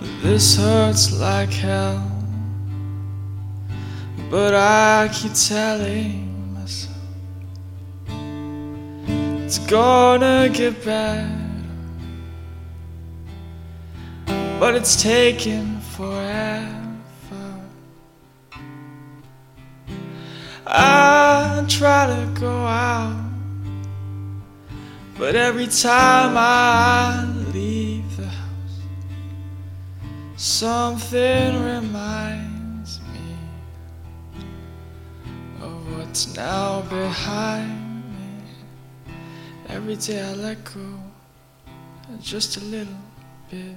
This hurts like hell. But I keep telling myself it's gonna get better. But it's taking forever. I try to go out, but every time I something reminds me of what's now behind me. Every day I let go just a little bit.